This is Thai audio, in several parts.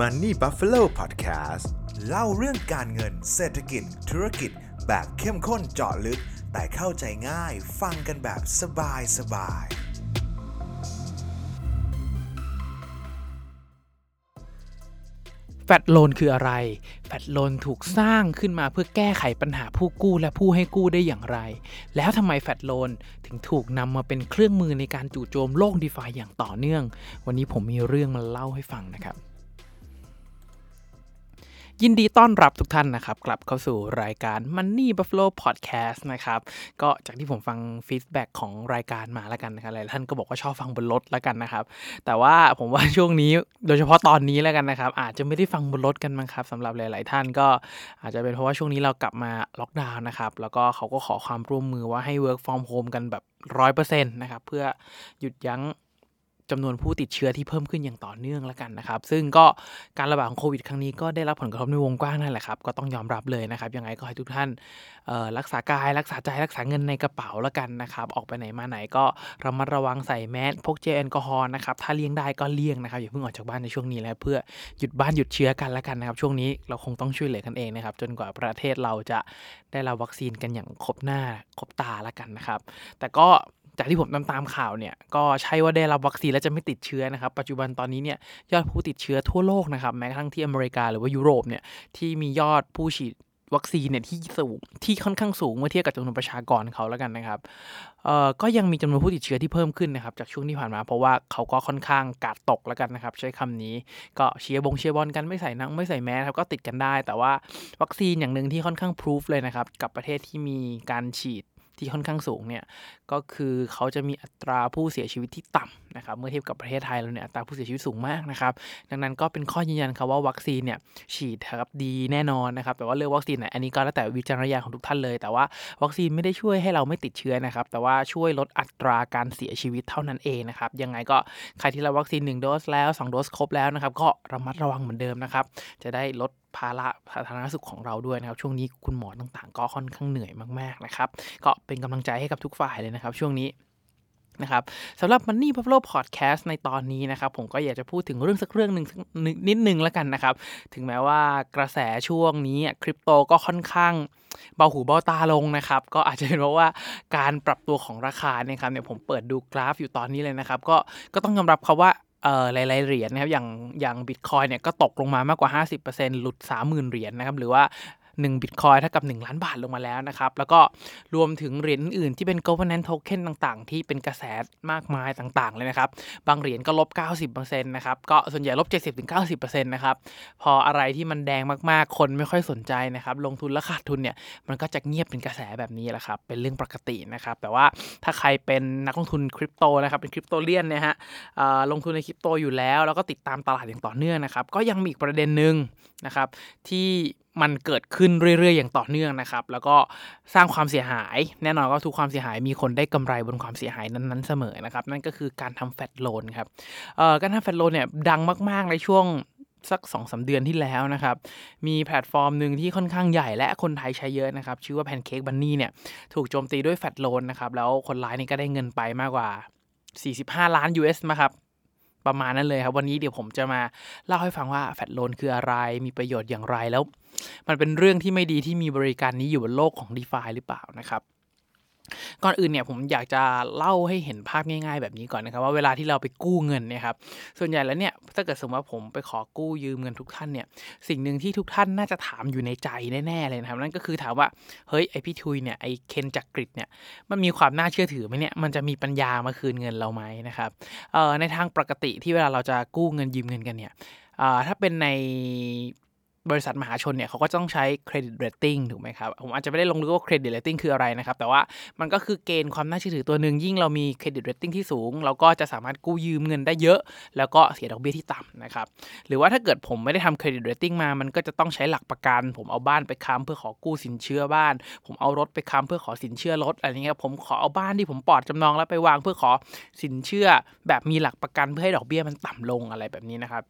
Money Buffalo Podcast เล่าเรื่องการเงินเศรษฐกิจ ธุรกิจ แบบเข้มข้นเจาะลึก แต่เข้าใจง่ายฟังกันแบบสบายสบาย แฟดโลนคืออะไร แฟดโลนถูกสร้างขึ้นมาเพื่อแก้ไขปัญหาผู้กู้และผู้ให้กู้ได้อย่างไร แล้วทำไมแฟดโลนถึงถูกนำมาเป็นเครื่องมือในการจู่โจมโลกดีฟาอย่างต่อเนื่อง วันนี้ผมมีเรื่องมาเล่าให้ฟังนะครับ ยินดีต้อนรับทุกท่านนะครับ กลับเข้าสู่รายการ Money Buffalo Podcast นะครับ ก็จากที่ผมฟังฟีดแบ็กของรายการมาแล้วกันนะครับหลายท่านก็บอกว่าชอบฟังบนรถแล้วกันนะครับ แต่ว่าผมว่าช่วงนี้โดยเฉพาะตอนนี้แล้วกันนะครับ อาจจะไม่ได้ฟังบนรถกันมั้งครับสำหรับหลาย ๆ ท่านก็อาจจะเป็นเพราะว่าช่วงนี้เรากลับมาล็อกดาวน์นะครับ แล้วก็เขาก็ขอความร่วมมือว่าให้ work from home กันแบบร้อยเปอร์เซ็นต์นะครับ เพื่อหยุดยั้ง จำนวนผู้ติดเชื้อที่เพิ่มขึ้นอย่างต่อเนื่องแล้วกันนะครับ ซึ่งก็การระบาดของโควิดครั้งนี้ก็ได้รับผลกระทบในวงกว้างนั่นแหละครับก็ต้องยอมรับเลยนะครับ ยังไงก็ให้ทุกท่านรักษากายรักษาใจรักษาเงินในกระเป๋าแล้วกันนะครับ ออกไปไหนมาไหนก็ระมัดระวังใส่แมสพกเจลแอลกอฮอล์นะครับถ้าเลี่ยงได้ก็เลี่ยงนะครับอย่าเพิ่งออกจากบ้านในช่วงนี้แล้วเพื่อหยุดบ้านหยุดเชื้อกันแล้วกันนะครับ ช่วงนี้เราคงต้องช่วยเหลือกันเองนะครับจนกว่าประเทศเราจะได้รับวัคซีนกันอย่างครบหน้าครบตาแล้วกันนะครับ แต่ก็ จากที่ผมตามตามข่าวเนี่ยก็ใช่ว่าได้รับวัคซีนแล้วจะไม่ติดเชื้อนะครับ ปัจจุบันตอนนี้เนี่ยยอดผู้ติดเชื้อทั่วโลกนะครับแม้กระทั่งที่อเมริกาหรือว่ายุโรปเนี่ยที่มียอดผู้ฉีดวัคซีนเนี่ยที่สูงที่ค่อนข้างสูงเมื่อเทียบกับจำนวนประชากรเขาแล้วกันนะครับเอ่อก็ยังมีจำนวนผู้ติดเชื้อที่เพิ่มขึ้นนะครับจากช่วงที่ผ่านมาเพราะว่าเขาก็ค่อนข้างกาดตกแล้วกันนะครับ ใช้คำนี้ก็เชียร์บงเชียร์บอลกันไม่ใส่นังไม่ใส่แมสครับก็ติดกันได้ แต่ว่าวัคซีนอย่างหนึ่งที่ค่อนข้างพิสูจเลยนะครับกับประเทศที่มีการฉีด ที่ค่อนข้างสูงเนี่ยก็คือเขาจะมีอัตราผู้เสียชีวิตที่ต่ำนะครับเมื่อเทียบกับประเทศไทยเราเนี่ยอัตราผู้เสียชีวิตสูงมากนะครับดังนั้นก็เป็นข้อยืนยันครับว่าวัคซีนเนี่ยฉีดครับดีแน่นอนนะครับแต่ว่าเรื่องวัคซีนเนี่ยอันนี้ก็แล้วแต่วิจารณญาณของทุกท่านเลย แต่ว่าวัคซีนไม่ได้ช่วยให้เราไม่ติดเชื้อนะครับแต่ว่าช่วยลดอัตราการเสียชีวิตเท่านั้นเองนะครับยังไงก็ใครที่รับวัคซีน1โดสแล้ว2โดสครบแล้วนะครับก็ระมัดระวังเหมือนเดิมนะครับจะได้ลด ภาระสาธารณสุขของเราด้วยนะครับ ช่วงนี้คุณหมอต่างๆ ก็ค่อนข้างเหนื่อยมากๆนะครับ ก็เป็นกำลังใจให้กับทุกฝ่ายเลยนะครับ ช่วงนี้นะครับสำหรับ Money Buffalo Podcast ในตอนนี้นะครับ ผมก็อยากจะพูดถึงเรื่องสักเรื่องหนึ่งนิดนึงแล้วกันนะครับ ถึงแม้ว่ากระแสช่วงนี้คริปโตก็ค่อนข้างเบาหูเบาตาลงนะครับ ก็อาจจะเป็นเพราะว่าการปรับตัวของราคาเนี่ยครับเนี่ยผมเปิดดูกราฟอยู่ตอนนี้เลยนะครับ ก็ก็ต้องยอมรับครับว่า เอ่อหลายๆเหรียญนะครับอย่างอย่างบิตคอยเนี่ยก็ตกลงมามากกว่า 50%หลุด 30,000 เหรียญนะครับหรือว่า 1บิตคอยเท่ากับ 1 ล้านบาทลงมาแล้วนะครับ แล้วก็รวมถึงเหรียญอื่นที่เป็น governance token ต่างๆ ที่เป็นกระแสมากมายต่างๆ เลยนะครับ บางเหรียญก็ลบ 90%นะครับ ก็ส่วนใหญ่ลบ 70-90%นะครับ พออะไรที่มันแดงมากๆ คนไม่ค่อยสนใจนะครับ ลงทุนแล้วขาดทุนเนี่ย มันก็จะเงียบเป็นกระแสแบบนี้แหละครับ เป็นเรื่องปกตินะครับ แต่ว่าถ้าใครเป็นนักลงทุนคริปโตนะครับ เป็น cryptorian เนี่ยฮะลงทุนในคริปโตอยู่แล้ว แล้วก็ติดตามตลาดอย่างต่อเนื่องนะครับ ก็ยังมีอีกประเด็นหนึ่งนะครับที่ มันเกิดขึ้นเรื่อยๆ อย่างต่อเนื่องนะครับ แล้วก็สร้างความเสียหาย แน่นอนก็ทุกความเสียหายมีคนได้กำไรบนความเสียหายนั้นๆเสมอนะครับ นั่นก็คือการทำ flash loan ครับเอ่อการทำ flash loan เนี่ยดังมากๆในช่วงสัก2อสเดือนที่แล้วนะครับ มีแพลตฟอร์มหนึ่งที่ค่อนข้างใหญ่และคนไทยใช้เยอะนะครับ ชื่อว่า Pancake Bunny เนี่ยถูกโจมตีด้วยแฟตโลนนะครับ แล้วคนร้ายนี่ก็ได้เงินไปมากกว่า 45 ล้าน US มาครับ ประมาณนั้นเลยครับ วันนี้เดี๋ยวผมจะมาเล่าให้ฟังว่าแฟตโลนคืออะไร มีประโยชน์อย่างไรแล้ว มันเป็นเรื่องที่ไม่ดีที่มีบริการนี้อยู่บนโลกของ d e f าหรือเปล่านะครับ ก่อนอื่นเนี่ยผมอยากจะเล่าให้เห็นภาพง่าย ๆ แบบนี้ก่อนนะครับว่าเวลาที่เราไปกู้เงินเนี่ยครับส่วนใหญ่แล้วเนี่ยถ้าเกิดสมมติว่าผมไปขอกู้ยืมเงินทุกท่านเนี่ยสิ่งหนึ่งที่ทุกท่านน่าจะถามอยู่ในใจแน่ๆเลยนะครับนั่นก็คือถามว่าเฮ้ยไอ้พี่ทุยเนี่ยไอ้คนจะกู้เนี่ยมันมีความน่าเชื่อถือไหมเนี่ยมันจะมีปัญญามาคืนเงินเราไหมนะครับเอ่อในทางปกติที่เวลาเราจะกู้เงินยืมเงินกันเนี่ยอ่าถ้าเป็นใน บริษัทมหาชนเนี่ยเขาก็ต้องใช้ credit rating ถูกไหมครับ ผมอาจจะไม่ได้ลงลึกว่า credit rating คืออะไรนะครับ แต่ว่ามันก็คือเกณฑ์ความน่าเชื่อถือตัวหนึ่งยิ่งเรามี credit rating ที่สูง เราก็จะสามารถกู้ยืมเงินได้เยอะ แล้วก็เสียดอกเบี้ยที่ต่ำนะครับ หรือว่าถ้าเกิดผมไม่ได้ทำเครดิตเรตติ้งมา มันก็จะต้องใช้หลักประกัน ผมเอาบ้านไปค้ำเพื่อขอกู้สินเชื่อบ้าน ผมเอารถไปค้ำเพื่อขอสินเชื่อรถอะไรเงี้ย ผมขอเอาบ้านที่ผมปลอดจำนองแล้วไปวางเพื่อขอสินเชื่อแบบมีหลักประกันเพื่อให้ดอกเบี้ยมันต่ำลงอะไรแบบนี้นะครับ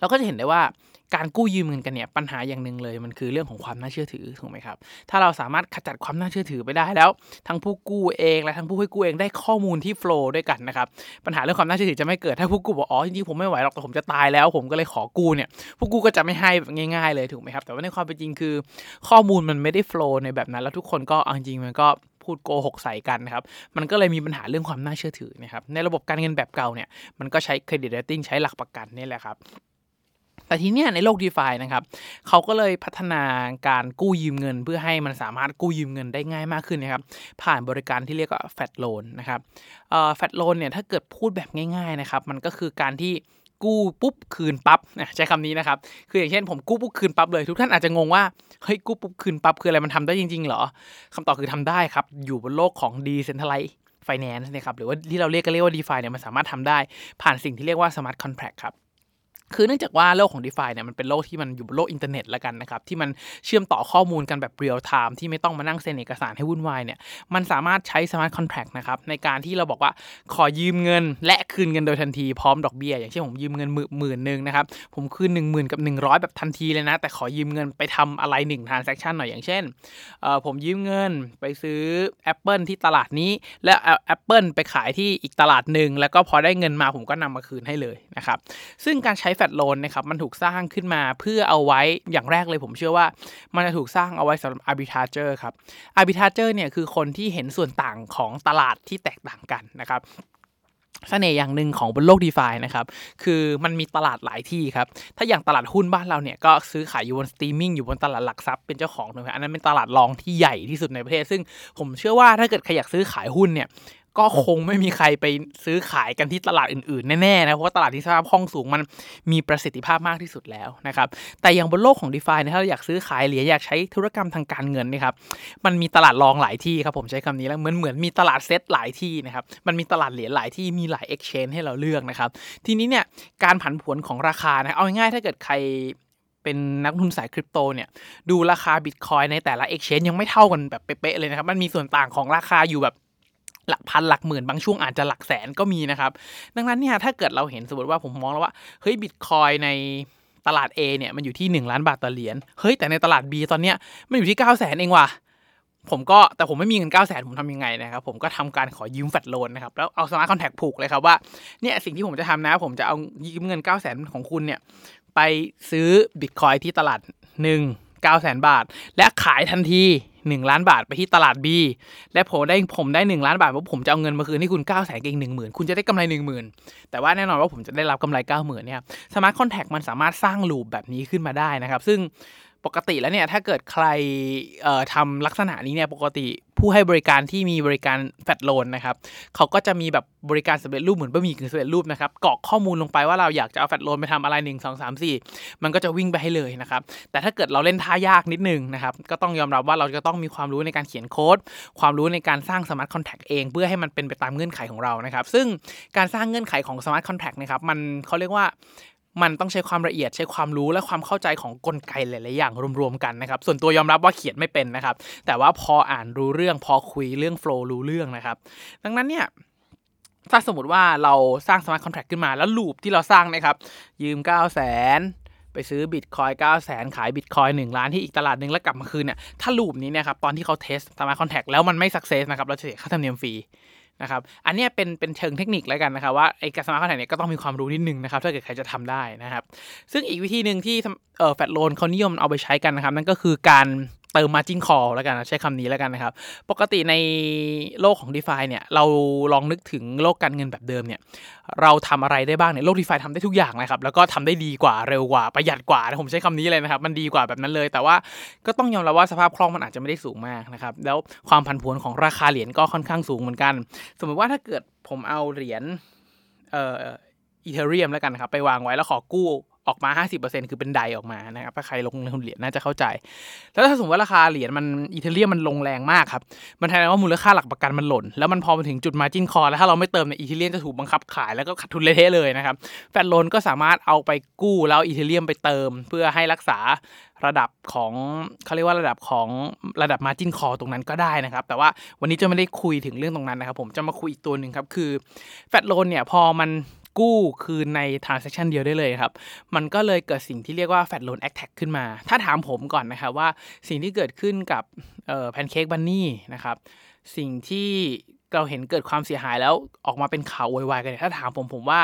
เราก็จะเห็นได้ว่าการกู้ยืมเงินกันเนี่ยปัญหาอย่างหนึ่งเลยมันคือเรื่องของความน่าเชื่อถือถูกไหมครับ ถ้าเราสามารถขจัดความน่าเชื่อถือไปได้แล้ว ทั้งผู้กู้เองและทั้งผู้ให้กู้เองได้ข้อมูลที่โฟล์ด้วยกันนะครับปัญหาเรื่องความน่าเชื่อถือจะไม่เกิดถ้าผู้กู้บอกอ๋อจริงๆผมไม่ไหวหรอกแต่ผมจะตายแล้ว ผมก็เลยขอกู้เนี่ยผู้กู้ก็จะไม่ให้ง่าย ๆ เลยถูกไหมครับ แต่ว่าในความเป็นจริงคือ ข้อมูลมันไม่ได้ flow ในแบบนั้นแล้วทุกคนก็จริงมันก็ พูดโกหกใส่กันนะครับ มันก็เลยมีปัญหาเรื่องความน่าเชื่อถือนะครับ ในระบบการเงินแบบเก่าเนี่ย มันก็ใช้ credit rating ใช้หลักประกันนี่แหละครับแต่ทีเนี้ยในโลก d e f านะครับเขาก็เลยพัฒนาการกู้ยืมเงิน เพื่อให้มันสามารถกู้ยืมเงินได้ง่ายมากขึ้นนะครับ ผ่านบริการที่เรียกว่า flash loan นะครับ flash loan เนี่ยถ้าเกิดพูดแบบง่ายๆนะครับ มันก็คือการที่ กู้ปุ๊บคืนปั๊บใช้คำนี้นะครับ คืออย่างเช่นผมกู้ปุ๊บคืนปั๊บเลย ทุกท่านอาจจะงงว่าเฮ้ยกู้ปุ๊บคืนปั๊บคืออะไรมันทำได้จริง ๆ เหรอคำตอบคือทำได้ครับ อยู่บนโลกของ decentralized finance นะครับหรือว่าที่เราเรียกกันเรียกว่า DeFi เนี่ยมันสามารถทำได้ผ่านสิ่งที่เรียกว่า smart contract ครับ คือเนื่องจากว่าโลกของ d e f าเนี่ยมันเป็นโลกที่มันอยู่บนโลกอินเทอร์เน็ตแล้วกันนะครับ ที่มันเชื่อมต่อข้อมูลกันแบบเรียลไทม์ที่ไม่ต้องมานั่งเซ็นเอกสารให้วุ่นวายเนี่ยมันสามารถใช้ smart contract นะครับ ในการที่เราบอกว่าขอยืมเงิน และคืนเงินโดยทันทีพร้อมดอกเบี้ย อย่างเช่นผมยืมเงินหมื่นหนึ่งนะครับผมคืน10,000 กับ 100 แบบทันทีเลยนะ แต่ขอยืมเงินไปทำอะไร1 transaction หน่อยอย่างเช่นผมยืมเงินไปซื้อ แอปเปิล ที่ตลาดนี้ แล้วแอปเปิลไปขายที่อีกตลาดหนึ่งแล้วก็พอได้เงินมาผมก็นำมาคืนให้เลยนะครับซึ่งการใช้ flash loan นะครับมันถูกสร้างขึ้นมาเพื่อเอาไว้อย่างแรกเลยผมเชื่อว่า มันจะถูกสร้างเอาไว้สำหรับ arbitrager ครับ arbitrager เนี่ยคือคนที่เห็นส่วนต่างของตลาดที่แตกต่างกันนะครับเสน่ห์อย่างหนึ่งของบนโลก DeFi านะครับ คือมันมีตลาดหลายที่ครับ ถ้าอย่างตลาดหุ้นบ้านเราเนี่ย ก็ซื้อขายอยู่บนสตรีมมิ่งอยู่บนตลาดหลักทรัพย์เป็นเจ้าของนะครับอันนั้นเป็นตลาดรองที่ใหญ่ที่สุดในประเทศ ซึ่งผมเชื่อว่าถ้าเกิดใครอยากซื้อขายหุ้นเนี่ย ก็คงไม่มีใครไปซื้อขายกันที่ตลาดอื่นๆ แน่ๆนะ เพราะว่าตลาดที่สภาพคล่องสูงมันมีประสิทธิภาพมากที่สุดแล้วนะครับ แต่อย่างบนโลกของ d e f าเนี่ยถ้าเราอยากซื้อขายเหรียญอยากใช้ธุรกรรมทางการเงินนี่ครับ มันมีตลาดรองหลายที่ครับผมใช้คำนี้แล้วเหมือนเหมือนมีตลาดเซ็ตหลายที่นะครับ มันมีตลาดเหรียญหลายที่มีหลาย exchange ให้เราเลือกนะครับ ทีนี้เนี่ยการผันผวนของราคานะเอาง่ายๆถ้าเกิดใครเป็นนักทุนสายคริปโตเนี่ยดูราคาบิตคอยในแต่ละ exchange ยังไม่เท่ากันแบบเป๊ะๆเลยนะครับ มันมีส่วนต่างของราคาอยู่แบบ หลักพันหลักหมื่นบางช่วงอาจจะหลักแสนก็มีนะครับ ดังนั้นเนี่ยถ้าเกิดเราเห็นสมมติว่าผมมองแล้วว่าเฮ้ยบิตคอยน์ในตลาด A เนี่ยมันอยู่ที่ 1 ล้านบาทต่อเหรียญเฮ้ยแต่ในตลาด B ตอนเนี้ยมันอยู่ที่ 9 0 0 0 0นเองว่ะผมก็แต่ผมไม่มีเงิน 9 0 0 0 0นผมทำยังไงนะครับ ผมก็ทำการขอยืม flash loan นะครับ แล้วเอา smart contract ผูกเลยครับว่าเนี่ยสิ่งที่ผมจะทำนะ ผมจะเอายืมเงิน 9 0 0 0 0 0ของคุณเนี่ยไปซื้อบิตคอยน์ที่ตลาด 1 9 0 0 0 0บาท และขายทันที 1 ล้านบาทไปที่ตลาด B และผมได้ผมได้ 1 ล้านบาทว่าผมจะเอาเงินมาคืนให้คุณ9ก้าแสนเองหนึ่งหมื่นคุณจะได้กำไร 1 0,000 แต่ว่าแน่นอนว่าผมจะได้รับกำไร 90,000เนี่ย smart contract มันสามารถสร้าง loop แบบนี้ขึ้นมาได้นะครับซึ่ง ปกติแล้วเนี่ยถ้าเกิดใครทำลักษณะนี้เนี่ยปกติผู้ให้บริการที่มีบริการ flash loan นะครับเขาก็จะมีแบบบริการสำเร็จรูปเหมือนบะหมี่กึ่งสำเร็จรูปนะครับกรอกข้อมูลลงไปว่าเราอยากจะเอา flash loan ไปทำอะไร 1 2 3 4 มันก็จะวิ่งไปให้เลยนะครับแต่ถ้าเกิดเราเล่นท่ายากนิดนึงนะครับก็ต้องยอมรับว่าเราจะต้องมีความรู้ในการเขียนโค้ด ความรู้ในการสร้าง smart contract เอง เพื่อให้มันเป็นไปตามเงื่อนไขของเรานะครับซึ่งการสร้างเงื่อนไขของ smart contract นะครับมันเขาเรียกว่า มันต้องใช้ความละเอียดใช้ความรู้และความเข้าใจของกลไกหลายๆอย่างรวมๆกันนะครับส่วนตัวยอมรับว่าเขียนไม่เป็นนะครับ แต่ว่าพออ่านรู้เรื่องพอคุยเรื่อง flow รู้เรื่องนะครับ ดังนั้นเนี่ยถ้าสมมติว่าเราสร้าง smart contract ขึ้นมาแล้ว loop ที่เราสร้างนะครับยืม 9 0 0 0 0นไปซื้อบิตคอยน์ 9 0 0 0 0 ขายบิตคอยน์ 1 ล้านที่อีกตลาดหนึ่งแล้วกลับมาคืนเนี่ย ถ้า loop นี้เนี่ยครับ ตอนที่เขา test smart contract แล้วมันไม่ success นะครับ เราจะเสียค่าธรรมเนียมฟรี นะครับ อันนี้เป็นเป็นเชิงเทคนิคแล้วกันนะครับว่าไอ้การ smart contract เนี่ยก็ต้องมีความรู้นิดนึงนะครับถ้าเกิดใครจะทำได้นะครับ ซึ่งอีกวิธีหนึ่งที่เอ่อ flash loan เขานิยมเอาไปใช้กันนะครับ นั่นก็คือการ เติม margin call แล้วกันใช้คำนี้แล้วกันนะครับ ปกติในโลกของ d e f าเนี่ยเราลองนึกถึงโลกการเงินแบบเดิมเนี่ยเราทำอะไรได้บ้างเนี่ยโลก d e f าทำได้ทุกอย่างนะครับแล้วก็ทำได้ดีกว่าเร็วกว่าประหยัดกว่าผมใช้คำนี้เลยนะครับ มันดีกว่าแบบนั้นเลย แต่ว่าก็ต้องยอมรับว่าสภาพคล่องมันอาจจะไม่ได้สูงมากนะครับแล้วความผันผวนของราคาเหรียญก็ค่อนข้างสูงเหมือนกัน สมมติว่าถ้าเกิดผมเอาเหรียญเอ่ออีเทเรียมแล้วกันครับไปวางไว้แล้วขอกู้ ออกมา 50%คือเป็นไดออกมานะครับถ้าใครลงทุนเหรียญน่าจะเข้าใจ แล้วถ้าสมมติว่าราคาเหรียญมันอีเทเรียมมันลงแรงมากครับ มันแทนว่ามูลค่าหลักประกันมันหล่น แล้วมันพอมาถึงจุดมาจินคอแล้วถ้าเราไม่เติมในอีเทเรียมจะถูกบังคับขายแล้วก็ขาดทุนเละเทะเลยนะครับแฟดโลนก็สามารถเอาไปกู้แล้วอีเทเรียมไปเติม เพื่อให้รักษาระดับของเขาเรียกว่าระดับของระดับมาจินคอตรงนั้นก็ได้นะครับ แต่ว่าวันนี้จะไม่ได้คุยถึงเรื่องตรงนั้นนะครับ ผมจะมาคุยอีกตัวหนึ่งครับคือแฟดโลนเนี่ยพอมัน กู้คืนใน transaction เดียวได้เลยครับ มันก็เลยเกิดสิ่งที่เรียกว่า fat loan attack ขึ้นมา ถ้าถามผมก่อนนะครับว่าสิ่งที่เกิดขึ้นกับเอ่อ PancakeBunny นะครับสิ่งที่เราเห็นเกิดความเสียหายแล้วออกมาเป็นข่าววายๆกันเนี่ยถ้าถามผมผมว่า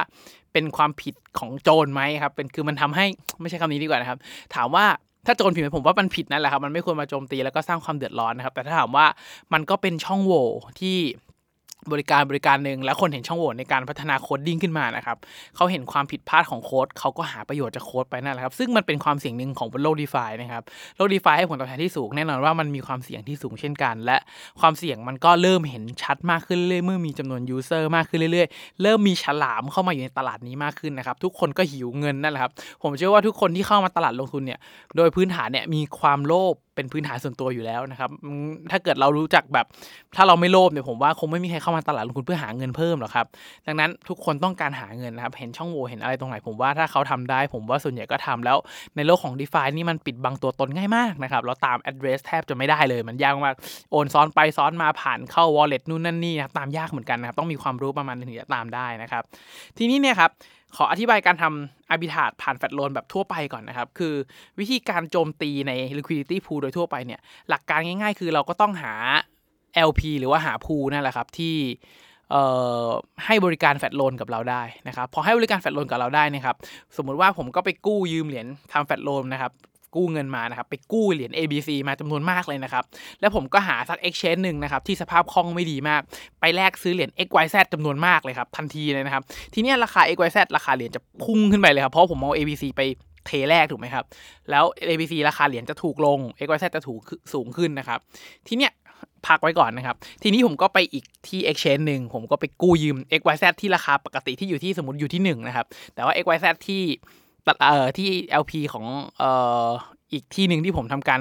เป็นความผิดของโจรไหมครับเป็นคือมันทำให้ไม่ใช่คำนี้ดีกว่านะครับ ถามว่าถ้าโจรผิดไหมผมว่ามันผิดนั่นแหละครับ มันไม่ควรมาโจมตีแล้วก็สร้างความเดือดร้อนนะครับ แต่ถ้าถามว่ามันก็เป็นช่องโหว่ที่ บริการบริการหนึ่งแล้วคนเห็นช่องโหว่ในการพัฒนา coding ขึ้นมานะครับเขาเห็นความผิดพลาดของโค้ดเขาก็หาประโยชน์จากโค้ดไปนั่นแหละครับ ซึ่งมันเป็นความเสี่ยงหนึ่งของบนโลก DeFi นะครับโลกดีฟาให้ผลตอบแทนที่สูงแน่นอนว่ามันมีความเสี่ยงที่สูงเช่นกัน และความเสี่ยงมันก็เริ่มเห็นชัดมากขึ้นเรื่อยๆเมื่อมีจำนวนยูเซอร์มากขึ้นเรื่อยๆ เริ่มมีฉลามเข้ามาอยู่ในตลาดนี้มากขึ้นนะครับทุกคนก็หิวเงินนั่นแหละครับผมเชื่อว่าทุกคนที่เข้ามาตลาดลงทุนเนี่ยโดยพื้นฐานเนี่ยมีความโลภ เป็นพื้นฐานส่วนตัวอยู่แล้วนะครับถ้าเกิดเรารู้จักแบบ ถ้าเราไม่โลภเนี่ยผมว่าคงไม่มีใครเข้ามาตลาดลงทุนเพื่อหาเงินเพิ่มหรอกครับดังนั้นทุกคนต้องการหาเงินนะครับเห็นช่องโหว่เห็นอะไรตรงไหนผมว่าถ้าเขาทำได้ ผมว่าส่วนใหญ่ก็ทำแล้วในโลกของ d e f านี่มันปิดบังตัวตนง่ายมากนะครับเราตาม address แทบจะไม่ได้เลยมันยากมากโอนซ้อนไปซ้อนมาผ่านเข้า wallet นู่นนั่นนี่นะตามยากเหมือนกันนะครับต้องมีความรู้ประมาณนึงถึงจะตามได้นะครับทีนี้เนี่ยครับ ขออธิบายการทำอาบิทาดผ่านแฟดโลนแบบทั่วไปก่อนนะครับ คือวิธีการโจมตีใน liquidity pool โดยทั่วไปเนี่ย หลักการง่าย ๆ คือเราก็ต้องหา LP หรือว่าหา pool นั่นแหละครับ ที่ให้บริการแฟดโลนกับเราได้นะครับ พอให้บริการแฟดโลนกับเราได้นะครับ สมมุติว่าผมก็ไปกู้ยืมเหรียญทำแฟดโลนนะครับ กู้เงินมานะครับไปกู้เหรียญ ABC มาจำนวนมากเลยนะครับแล้วผมก็หาสัก exchange หนึ่งนะครับที่สภาพคล่องไม่ดีมาก ไปแลกซื้อเหรียญ XYZ จำนวนมากเลยครับทันทีเลยนะครับทีนี้ราคา XYZ ราคาเหรียญจะพุ่งขึ้นไปเลยครับเพราะผมเอา ABC ไปเทแรกถูกไหมครับ แล้ว ABC ราคาเหรียญจะถูกลง XYZ จะถูกสูงขึ้นนะครับ ทีเนี้ยพักไว้ก่อนนะครับ ทีนี้ผมก็ไปอีกที่ exchange หนึ่งผมก็ไปกู้ยืม XYZ ที่ราคาปกติที่อยู่ที่สมมติอยู่ที่1นะครับ แต่ว่า XYZ ที่ เอ่อที่ LP ของเอ่ออีกที่หนึ่งที่ผมทำการ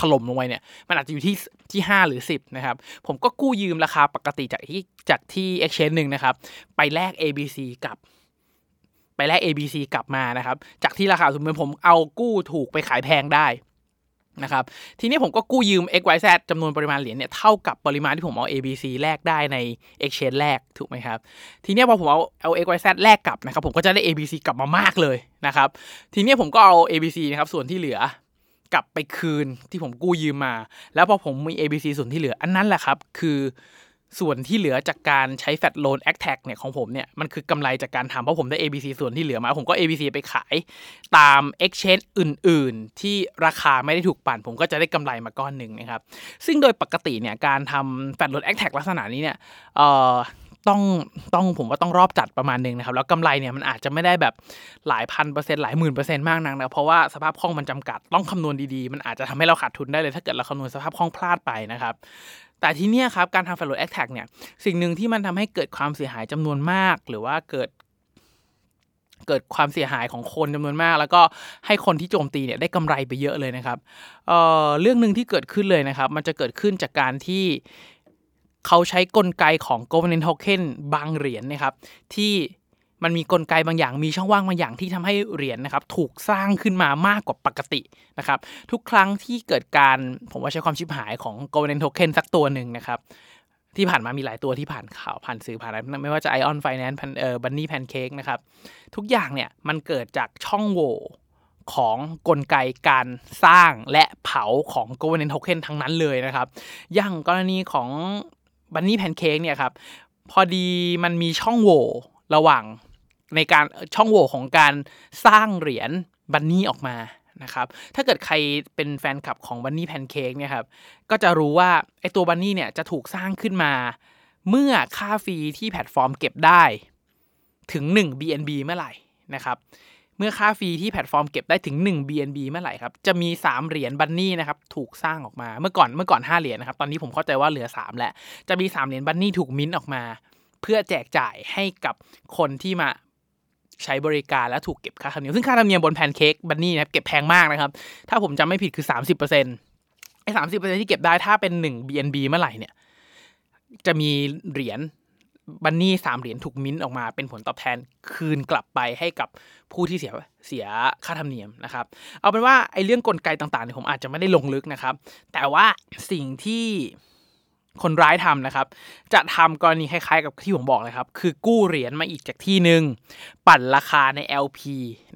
ถล่มลงไปเนี่ย มันอาจจะอยู่ที่ที่ 5 หรือ 10 นะครับ ผมก็กู้ยืมราคาปกติจากที่จากที่ exchange หนึ่งนะครับ ไปแลก ABC กับ ไปแลก ABC กลับมานะครับ จากที่ราคาสมมติผมเอากู้ถูกไปขายแพงได้ นะครับทีนี้ผมก็กู้ยืม XYZ จำนวนปริมาณเหรียญเนี่ยเท่ากับปริมาณที่ผมเอา ABC แลกได้ใน Exchange แรกถูกไหมครับทีนี้พอผมเอาเอา XYZ แลกกลับนะครับผมก็จะได้ ABC กลับมามากเลยนะครับทีนี้ผมก็เอา ABC นะครับส่วนที่เหลือกลับไปคืนที่ผมกู้ยืมมา แล้วพอผมมี ABC ส่วนที่เหลือ อันนั้นแหละครับ คือ ส่วนที่เหลือจากการใช้ flash loan attack เนี่ยของผมเนี่ยมันคือกำไรจากการทำเพราะผมได้ ABC ส่วนที่เหลือมา ผมก็ ABC ไปขายตาม Exchange อื่น ๆ ที่ราคาไม่ได้ถูกปั่น ผมก็จะได้กำไรมาก้อนหนึ่งนะครับ ซึ่งโดยปกติเนี่ยการทำ flash loan attack ลักษณะนี้เนี่ยเอ่อ ต้องต้องผมว่าต้องรอบจัดประมาณหนึ่งนะครับ แล้วกำไรเนี่ยมันอาจจะไม่ได้แบบหลายพันเปอร์เซ็นต์หลายหมื่นเปอร์เซ็นต์มากนักนะเพราะว่าสภาพคล่องมันจำกัดต้องคำนวณดีๆ มันอาจจะทำให้เราขาดทุนได้เลย ถ้าเกิดเราคำนวณสภาพคล่องพลาดไปนะครับแต่ที่นี่ครับการทำ f a l l o w attack เนี่ยสิ่งหนึ่งที่มันทำให้เกิดความเสียหายจำนวนมาก หรือว่าเกิดเกิดความเสียหายของคนจำนวนมาก แล้วก็ให้คนที่โจมตีเนี่ยได้กำไรไปเยอะเลยนะครับเอ่อเรื่องหนึ่งที่เกิดขึ้นเลยนะครับ มันจะเกิดขึ้นจากการที่ เขาใช้กลไกของ governance token บางเหรียญนะครับ ที่มันมีกลไกบางอย่างมีช่องว่างบางอย่างที่ทำให้เหรียญนะครับ ถูกสร้างขึ้นมามากกว่าปกตินะครับ ทุกครั้งที่เกิดการผมว่าใช้ความชิบหายของ governance token สักตัวหนึ่งนะครับ ที่ผ่านมามีหลายตัวที่ผ่านข่าวผ่านสื่อผ่านอะไรไม่ว่าจะ Ion Finance เอ่อ Bunny Pancake นะครับ ทุกอย่างเนี่ยมันเกิดจากช่องโหว่ของกลไกการสร้างและเผาของ governance token ทั้งนั้นเลยนะครับ อย่างกรณีของ Bunny Pancake เนี่ยครับ พอดีมันมีช่องโหว่ระหว่างในการช่องโหว่ของการสร้างเหรียญบันนี่ออกมานะครับถ้าเกิดใครเป็นแฟนคลับของบันนี่แพนเค้กเนี่ยครับก็จะรู้ว่าไอตัวบันนี่เนี่ยจะถูกสร้างขึ้นมา เมื่อค่า fee ที่แพลตฟอร์มเก็บได้ถึง 1 BNB เมื่อไหร่นะครับ เมื่อค่า fee ที่แพลตฟอร์มเก็บได้ถึง 1 BNB เมื่อไหร่ครับ จะมี 3 เหรียญบันนี่นะครับถูกสร้างออกมา เมื่อก่อนเมื่อก่อน 5 เหรียญนะครับ ตอนนี้ผมเข้าใจว่าเหลือ 3 แล้ว จะมี 3 เหรียญบันนี่ถูกมิ้นออกมา เพื่อแจกจ่ายให้กับคนที่มาใช้บริการและถูกเก็บค่าธรรมเนียม ซึ่งค่าธรรมเนียมบนแพนเค้กบันนี่นะครับเก็บแพงมากนะครับ ถ้าผมจำไม่ผิดคือ 30%ไอ้สามสิบเปอร์เซ็นที่เก็บได้ถ้าเป็น1 BNB เมื่อไหร่เนี่ย จะมีเหรียญ บันนี่สามเหรียญถูกมิ้นออกมาเป็นผลตอบแทนคืนกลับไปให้กับผู้ที่เสียเสียค่าธรรมเนียมนะครับ เอาเป็นว่าไอ้เรื่องกลไกต่างๆเนี่ยผมอาจจะไม่ได้ลงลึกนะครับ แต่ว่าสิ่งที่ คนร้ายทำนะครับ จะทำกรณีคล้ายๆ กับที่ผมบอกเลยครับ คือกู้เหรียญมาอีกจากที่หนึ่งปั่นราคาใน LP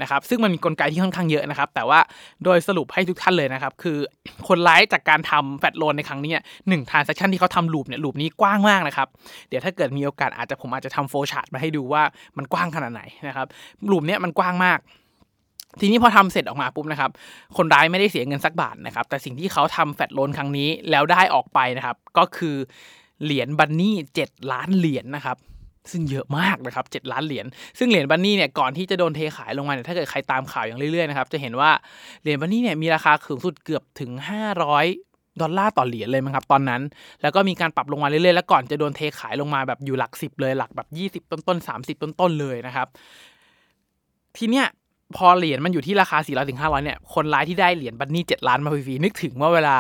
นะครับซึ่งมันมีกลไกที่ค่อนข้างเยอะนะครับ แต่ว่าโดยสรุปให้ทุกท่านเลยนะครับ คือคนร้ายจากการทำ flash loan ในครั้งนี้หนึ่ง transaction ที่เขาทำ loop เนี่ย loop นี้กว้างมากนะครับ เดี๋ยวถ้าเกิดมีโอกาสอาจจะผมอาจจะทำ flowchart มาให้ดูว่ามันกว้างขนาดไหนนะครับ loop เนี้ยมันกว้างมาก ทีนี้พอทำเสร็จออกมาปุ๊บนะครับ คนร้ายไม่ได้เสียเงินสักบาทนะครับ แต่สิ่งที่เขาทำ flash loan ครั้งนี้แล้วได้ออกไปนะครับ ก็คือเหรียญบันนี่เจ็ดล้านเหรียญนะครับ ซึ่งเยอะมากนะครับเจ็ดล้านเหรียญ ซึ่งเหรียญบันนี่เนี่ยก่อนที่จะโดนเทขายลงมาเนี่ยถ้าเกิดใครตามข่าวอย่างเรื่อยๆนะครับ จะเห็นว่าเหรียญบันนี่เนี่ยมีราคาสูงสุดเกือบถึง 500ดอลลาร์ต่อเหรียญเลยมั้งครับตอนนั้น แล้วก็มีการปรับลงมาเรื่อยๆ แล้วก่อนจะโดนเทขายลงมาแบบอยู่หลักสิบเลยหลักแบบ 20 ต้นๆ30 ต้นๆเลยนะครับ ทีเนี้ย พอเหรียญมันอยู่ที่ราคา400ถึง500เนี่ยคนร้ายที่ได้เหรียญบันนี่7ล้านมาฟรีๆนึกถึงว่าเวลา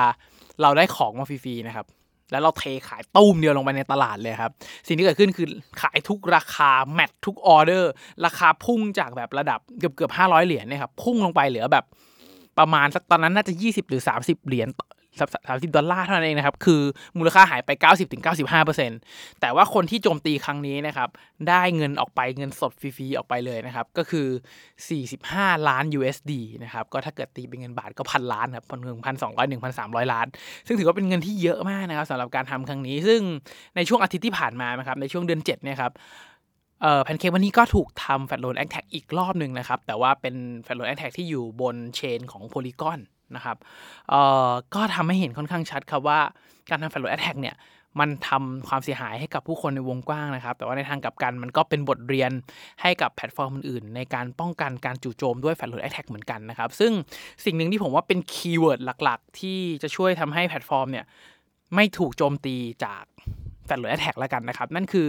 เราได้ของมาฟรีๆนะครับแล้วเราเทขายตุ้มเดียวลงไปในตลาดเลยครับ สิ่งที่เกิดขึ้นคือขายทุกราคาแมททุกออเดอร์ ราคาพุ่งจากแบบระดับเกือบเกือบห้าร้อยเหรียญเนี่ยครับพุ่งลงไปเหลือแบบประมาณสักตอนนั้นน่าจะ 20 หรือ 30 เหรียญ สามสิบดอลลาร์เท่านั้นเองนะครับ คือมูลค่าหายไป 90-95%แต่ว่าคนที่โจมตีครั้งนี้นะครับ ได้เงินออกไปเงินสดฟรีๆ ออกไปเลยนะครับ ก็คือ 45 ล้าน USD นะครับ ก็ถ้าเกิดตีเป็นเงินบาทก็พันล้านครับพันหนึ่งพันสองร้อยหนึ่งพันสามร้อยล้าน ซึ่งถือว่าเป็นเงินที่เยอะมากนะครับสำหรับการทำครั้งนี้ ซึ่งในช่วงอาทิตย์ที่ผ่านมานะครับ ในช่วงเดือน7เนี่ยครับเอ่อแพนเค้กบันนี่ก็ถูกทำ flash loan attack อีกรอบหนึ่งนะครับ แต่ว่าเป็น flash loan attack ที่อยู่บน chain ของโพลีกอน นะครับเอ่อก็ทำให้เห็นค่อนข้างชัดครับว่าการทำ flash loan attack เนี่ยมันทำความเสียหายให้กับผู้คนในวงกว้างนะครับ แต่ว่าในทางกลับกันมันก็เป็นบทเรียนให้กับแพลตฟอร์มอื่นๆในการป้องกันการจู่โจมด้วย flash loan attack เหมือนกันนะครับ ซึ่งสิ่งหนึ่งที่ผมว่าเป็น keyword หลัก ๆ ที่จะช่วยทำให้แพลตฟอร์มเนี่ยไม่ถูกโจมตีจาก flash loan attack แล้วกันนะครับ นั่นคือ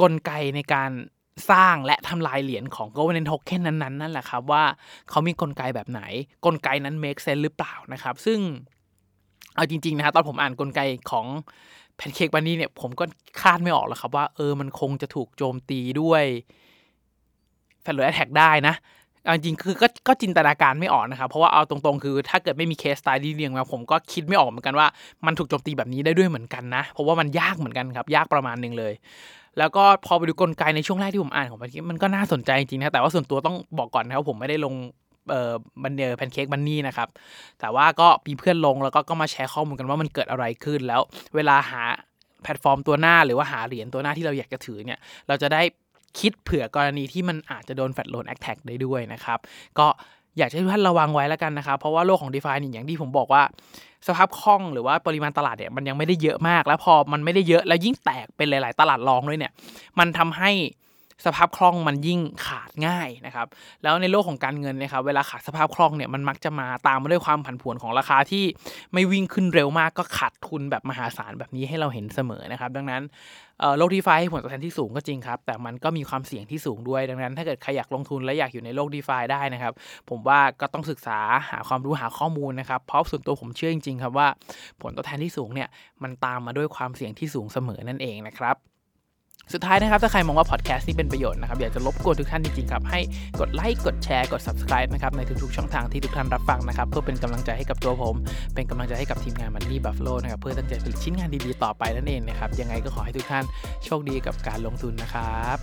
กลไกในการ สร้างและทำลายเหรียญของ governance token นั้นๆนั่นแหละครับว่าเขามีกลไกแบบไหน กลไกนั้น make sense หรือเปล่านะครับ ซึ่งเอาจริงๆนะฮะตอนผมอ่านกลไกของแพนเค้กบันนี่เนี่ยผมก็คาดไม่ออกแล้วครับว่าเออมันคงจะถูกโจมตีด้วยแฟล o แอทแทกได้นะ จริงคือก็ก็จินตนาการไม่ออกนะครับ เพราะว่าเอาตรงๆ คือ ถ้าเกิดไม่มีเคสตล์ที่เรียงมาผมก็คิดไม่ออกเหมือนกันว่ามันถูกโจมตีแบบนี้ได้ด้วยเหมือนกันนะ เพราะว่ามันยากเหมือนกันครับ ยากประมาณหนึ่งเลย แล้วก็พอไปดูกลไกในช่วงแรกที่ผมอ่านของแพนเค้มันก็น่าสนใจจริงนะแต่ว่าส่วนตัวต้องบอกก่อนนะครับผมไม่ได้ลงเอ่อบันเดอร์ Pancake Bunny นะครับ แต่ว่าก็มีเพื่อนลงแล้วก็ก็มาแชร์ข้อมูลกันว่ามันเกิดอะไรขึ้นแล้ว เวลาหาแพลตฟอร์มตัวหน้าหรือว่าหาเหรียญตัวหน้าที่เราอยากจะถือเนี่ย เราจะได้ คิดเผื่อกรณีที่มันอาจจะโดน flash loan attack ได้ด้วยนะครับ ก็อยากให้ทุกท่านระวังไว้แล้วกันนะครับ เพราะว่าโลกของ d e f าเนี่ยอย่างที่ผมบอกว่า สภาพคล่องหรือว่าปริมาณตลาดเนี่ยมันยังไม่ได้เยอะมาก แล้วพอมันไม่ได้เยอะแล้วยิ่งแตกเป็นหลาย ๆ ตลาดรองด้วยเนี่ย มันทำให้ สภาพคล่องมันยิ่งขาดง่ายนะครับแล้วในโลกของการเงินนะครับเวลาขาดสภาพคล่องเนี่ยมันมักจะมาตามมาด้วยความผันผวนของราคาที่ไม่วิ่งขึ้นเร็วมากก็ขาดทุนแบบมหาศาลแบบนี้ให้เราเห็นเสมอนะครับดังนั้นโลกดีฟาให้ผลตอบแทนที่สูงก็จริงครับ แต่มันก็มีความเสี่ยงที่สูงด้วย ดังนั้นถ้าเกิดใครอยากลงทุนและอยากอยู่ในโลกดีฟาได้นะครับ ผมว่าก็ต้องศึกษาหาความรู้หาข้อมูลนะครับ เพราะส่วนตัวผมเชื่อจริงๆครับว่า ผลตอบแทนที่สูงเนี่ยมันตามมาด้วยความเสี่ยงที่สูงเสมอนั่นเองนะครับ สุดท้ายนะครับถ้าใครมองว่าพอดแคสต์นี้เป็นประโยชน์นะครับอยากจะรบกวนทุกท่านจริงๆครับให้กดไลค์กดแชร์กด subscribe นะครับในทุกๆช่องทางที่ทุกท่านรับฟังนะครับเพื่อเป็นกำลังใจให้กับตัวผม เป็นกำลังใจให้กับทีมงานมันนี่บัฟโลนะครับเพื่อตั้งใจผลิตชิ้นงานดีๆต่อไปนั่นเองนะครับยังไงก็ขอให้ทุกท่านโชคดีกับการลงทุนนะครับ